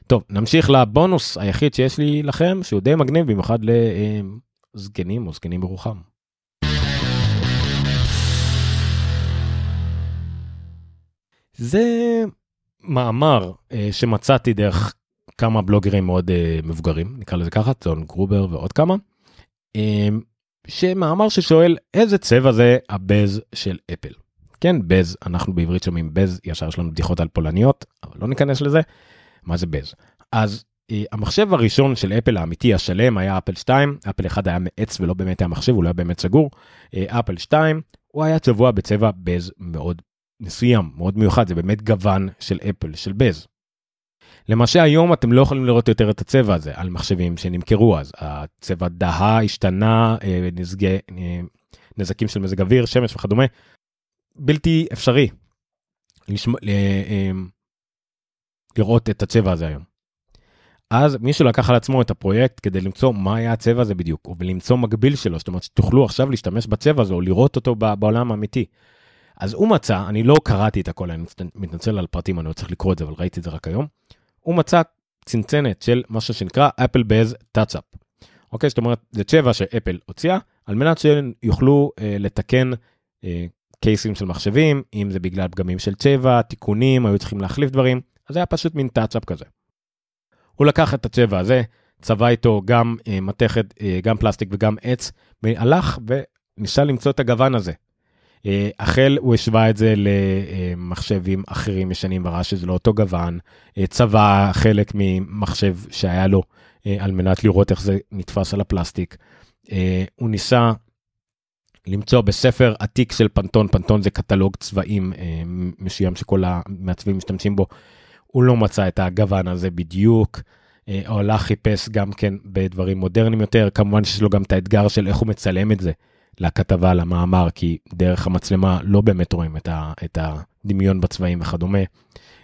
Speaker 1: טוב, נמשיך לבונוס היחיד שיש לי לכם, שהוא די מגניב במיוחד לזקנים או זקנים ברוחם. זה מאמר אה, שמצאתי דרך כמה בלוגרים מאוד אה, מבוגרים, נקרא לזה ככה, צון גרובר ועוד כמה, אה, שמאמר ששואל איזה צבע זה הבז של אפל. כן, בז, אנחנו בעברית שומעים בז, ישר יש לנו בדיחות על פולניות, אבל לא ניכנס לזה. מה זה בז? אז אה, המחשב הראשון של אפל האמיתי השלם היה אפל 2, אפל 1 היה מעץ ולא באמת היה מחשב, הוא לא היה באמת סגור. אה, אפל 2, הוא היה צבוע בצבע בז מאוד מסוים, מאוד מיוחד, זה באמת גוון של אפל, של בז. למעשה היום אתם לא יכולים לראות יותר את הצבע הזה על מחשבים שנמכרו אז, הצבע דהה, השתנה, אה, נזגי, נזקים של מזג אוויר, שמש וכדומה, בלתי אפשרי לשמ... לראות את הצבע הזה היום. אז מישהו לקח על עצמו את הפרויקט כדי למצוא מה היה הצבע הזה בדיוק, ולמצוא מקביל שלו, זאת אומרת שתוכלו עכשיו להשתמש בצבע הזה או לראות אותו בעולם האמיתי. אז הוא מצא, אני לא קראתי את הכל, אני מתנצל על פרטים, אני לא צריך לקרוא את זה, אבל ראיתי את זה רק היום. הוא מצא צנצנת של משהו שנקרא אפל בז טאצאפ. אוקיי, זאת אומרת, זה צבע שאפל הוציאה, על מנת שיוכלו אה, לתקן אה, קייסים של מחשבים, אם זה בגלל פגמים של צבע, תיקונים, היו צריכים להחליף דברים, אז זה היה פשוט מין טאצאפ כזה. הוא לקח את הצבע הזה, צבע איתו גם אה, מתכת, אה, גם פלסטיק וגם עץ, והלך וניסה למצוא את הגוון הזה. אה, החל הוא השווה את זה למחשבים אחרים ישנים וראה שזה לא אותו גוון, אה, צבע חלק ממחשב שהיה לו אה, על מנת לראות איך זה נתפס על הפלסטיק. אה, הוא ניסה למצוא בספר עתיק של פנטון, פנטון זה קטלוג צבעים אה, מסוים שכל המעצבים משתמשים בו, הוא לא מצא את הגוון הזה בדיוק, אה, הוא הלך חיפש גם כן בדברים מודרניים יותר, כמובן שיש לו גם את האתגר של איך הוא מצלם את זה לכתבה, למאמר, כי דרך המצלמה לא באמת רואים את, ה, את הדמיון בצבעים וכדומה.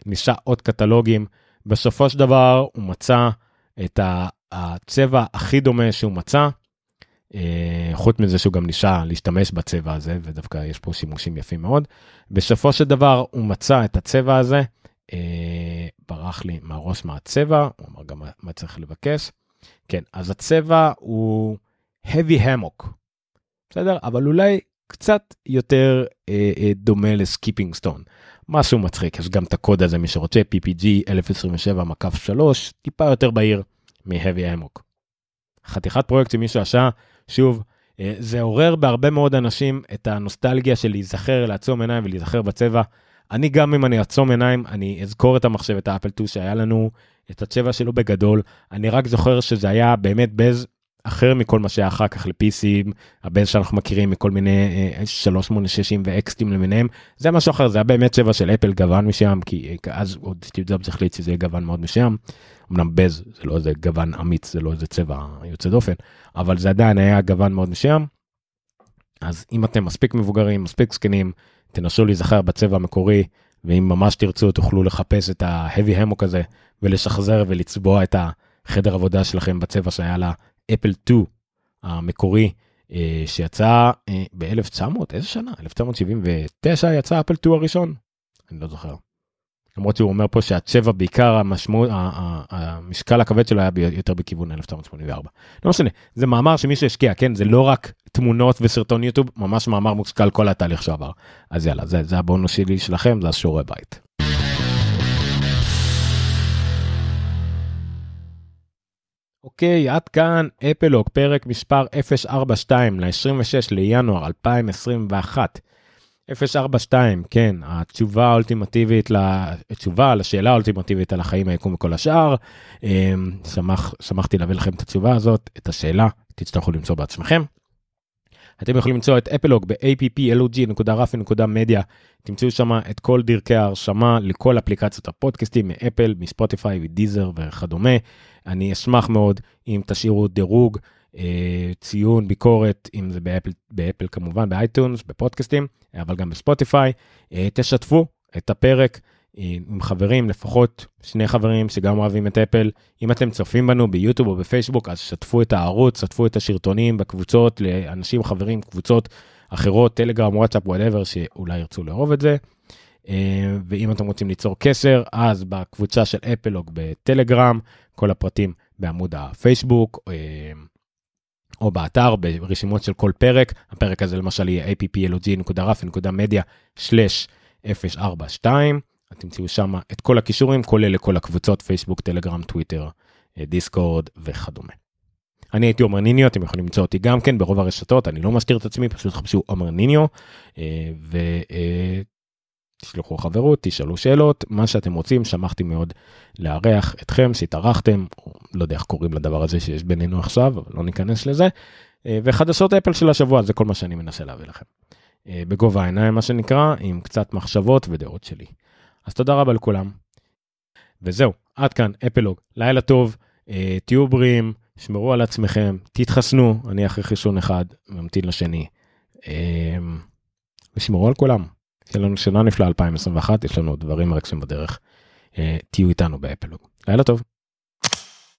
Speaker 1: ניסה עוד קטלוגים, בסופו של דבר הוא מצא את הצבע הכי דומה שהוא מצא, אה, חוץ מזה שהוא גם ניסה להשתמש בצבע הזה, ודווקא יש פה שימושים יפים מאוד. בסופו של דבר הוא מצא את הצבע הזה, אה, ברח לי מהראש מה הצבע, הוא אמר גם מה צריך לבקש. כן, אז הצבע הוא heavy hammock, בסדר? אבל אולי קצת יותר אה, אה, דומה לסקיפינג סטון. משהו מצחיק, יש גם את הקוד הזה מי שרוצה, PPG 1027 מקף 3, טיפה יותר בהיר מ-heavy hammock. חתיכת פרויקט שמישהו עשה, שוב, אה, זה עורר בהרבה מאוד אנשים את הנוסטלגיה של להיזכר, לעצום עיניים ולהיזכר בצבע. אני גם אם אני אעצום עיניים, אני אזכור את המחשב, את האפל 2 שהיה לנו, את הצבע שלו בגדול. אני רק זוכר שזה היה באמת בז אחר מכל מה שהיה אחר כך ל-PC, הבז שאנחנו מכירים מכל מיני 386 ואקסטים למיניהם, זה משהו אחר, זה היה באמת צבע של אפל גוון מסוים, כי אז עוד סטיב ג'ובס החליט שזה יהיה גוון מאוד מסוים. אמנם בז זה לא איזה גוון אמיץ, זה לא איזה צבע יוצא דופן, אבל זה עדיין היה גוון מאוד מסוים. אז אם אתם מספיק מבוגרים, מספיק זקנים, תנסו להיזכר בצבע המקורי, ואם ממש תרצו תוכלו לחפש את ה-heavy המוק הזה ולשחזר ולצבוע את החדר עבודה שלכם בצבע שהיה לה אפל 2 המקורי אה, שיצא אה, ב-1900, איזה שנה? 1979 יצא אפל 2 הראשון? אני לא זוכר. למרות שהוא אומר פה שהצבע בעיקר המשמעות, המשקל הכבד שלו היה יותר בכיוון 1984. לא משנה, זה מאמר שמישהו השקיע, כן? זה לא רק תמונות וסרטון יוטיוב, ממש מאמר מושכל כל התהליך שעבר. אז יאללה, זה, זה הבונוס שלי שלכם, זה השיעורי בית. אוקיי, עד כאן אפלוג, פרק מספר 042 ל-26 לינואר 2021. 042, כן, התשובה האולטימטיבית, התשובה לשאלה האולטימטיבית על החיים, היקום וכל השאר. אמ, שמח, שמחתי להביא לכם את התשובה הזאת, את השאלה, תצטרכו למצוא בעצמכם. אתם יכולים למצוא את אפלוג ב-applog.rafi.media, תמצאו שם את כל דרכי ההרשמה לכל אפליקציות הפודקאסטים מאפל, מספוטיפיי ודיזר וכדומה. אני אשמח מאוד אם תשאירו דירוג. אה, ציון, ביקורת, אם זה באפל, באפל כמובן, באייטיונס, בפודקאסטים, אבל גם בספוטיפיי. אה, תשתפו את הפרק אה, עם חברים, לפחות שני חברים שגם אוהבים את אפל. אם אתם צופים בנו ביוטיוב או בפייסבוק, אז שתפו את הערוץ, שתפו את הסרטונים בקבוצות לאנשים, חברים, קבוצות אחרות, טלגרם, וואטסאפ, whatever, שאולי ירצו לאהוב את זה. ואם אתם רוצים ליצור קשר, אז בקבוצה של אפלוג בטלגרם, כל הפרטים בעמוד הפייסבוק. או באתר ברשימות של כל פרק, הפרק הזה למשל יהיה applog.raf.media/042, אתם תמצאו שם את כל הכישורים כולל לכל הקבוצות פייסבוק, טלגרם, טוויטר, דיסקורד וכדומה. אני הייתי עומר ניניו, אתם יכולים למצוא אותי גם כן ברוב הרשתות, אני לא מסתיר את עצמי, פשוט חפשו עומר ניניו, אה, ותשלחו חברות, תשאלו שאלות, מה שאתם רוצים, שמחתי מאוד לארח אתכם, שהתארחתם, לא יודע איך קוראים לדבר הזה שיש בינינו עכשיו, אבל לא ניכנס לזה, אה, וחדשות אפל של השבוע, זה כל מה שאני מנסה להביא לכם. אה, בגובה העיניים מה שנקרא, עם קצת מחשבות ודעות שלי. אז תודה רבה לכולם. וזהו, עד כאן אפלוג, לילה טוב, תהיו בריאים. שמרו על עצמכם, תתחסנו, אני אחרי חיסון אחד ממתין לשני. ושמרו על כולם. יש לנו שנה נפלאה 2021, יש לנו דברים מרגשים בדרך. אה, תהיו איתנו באפלוג. לילה טוב.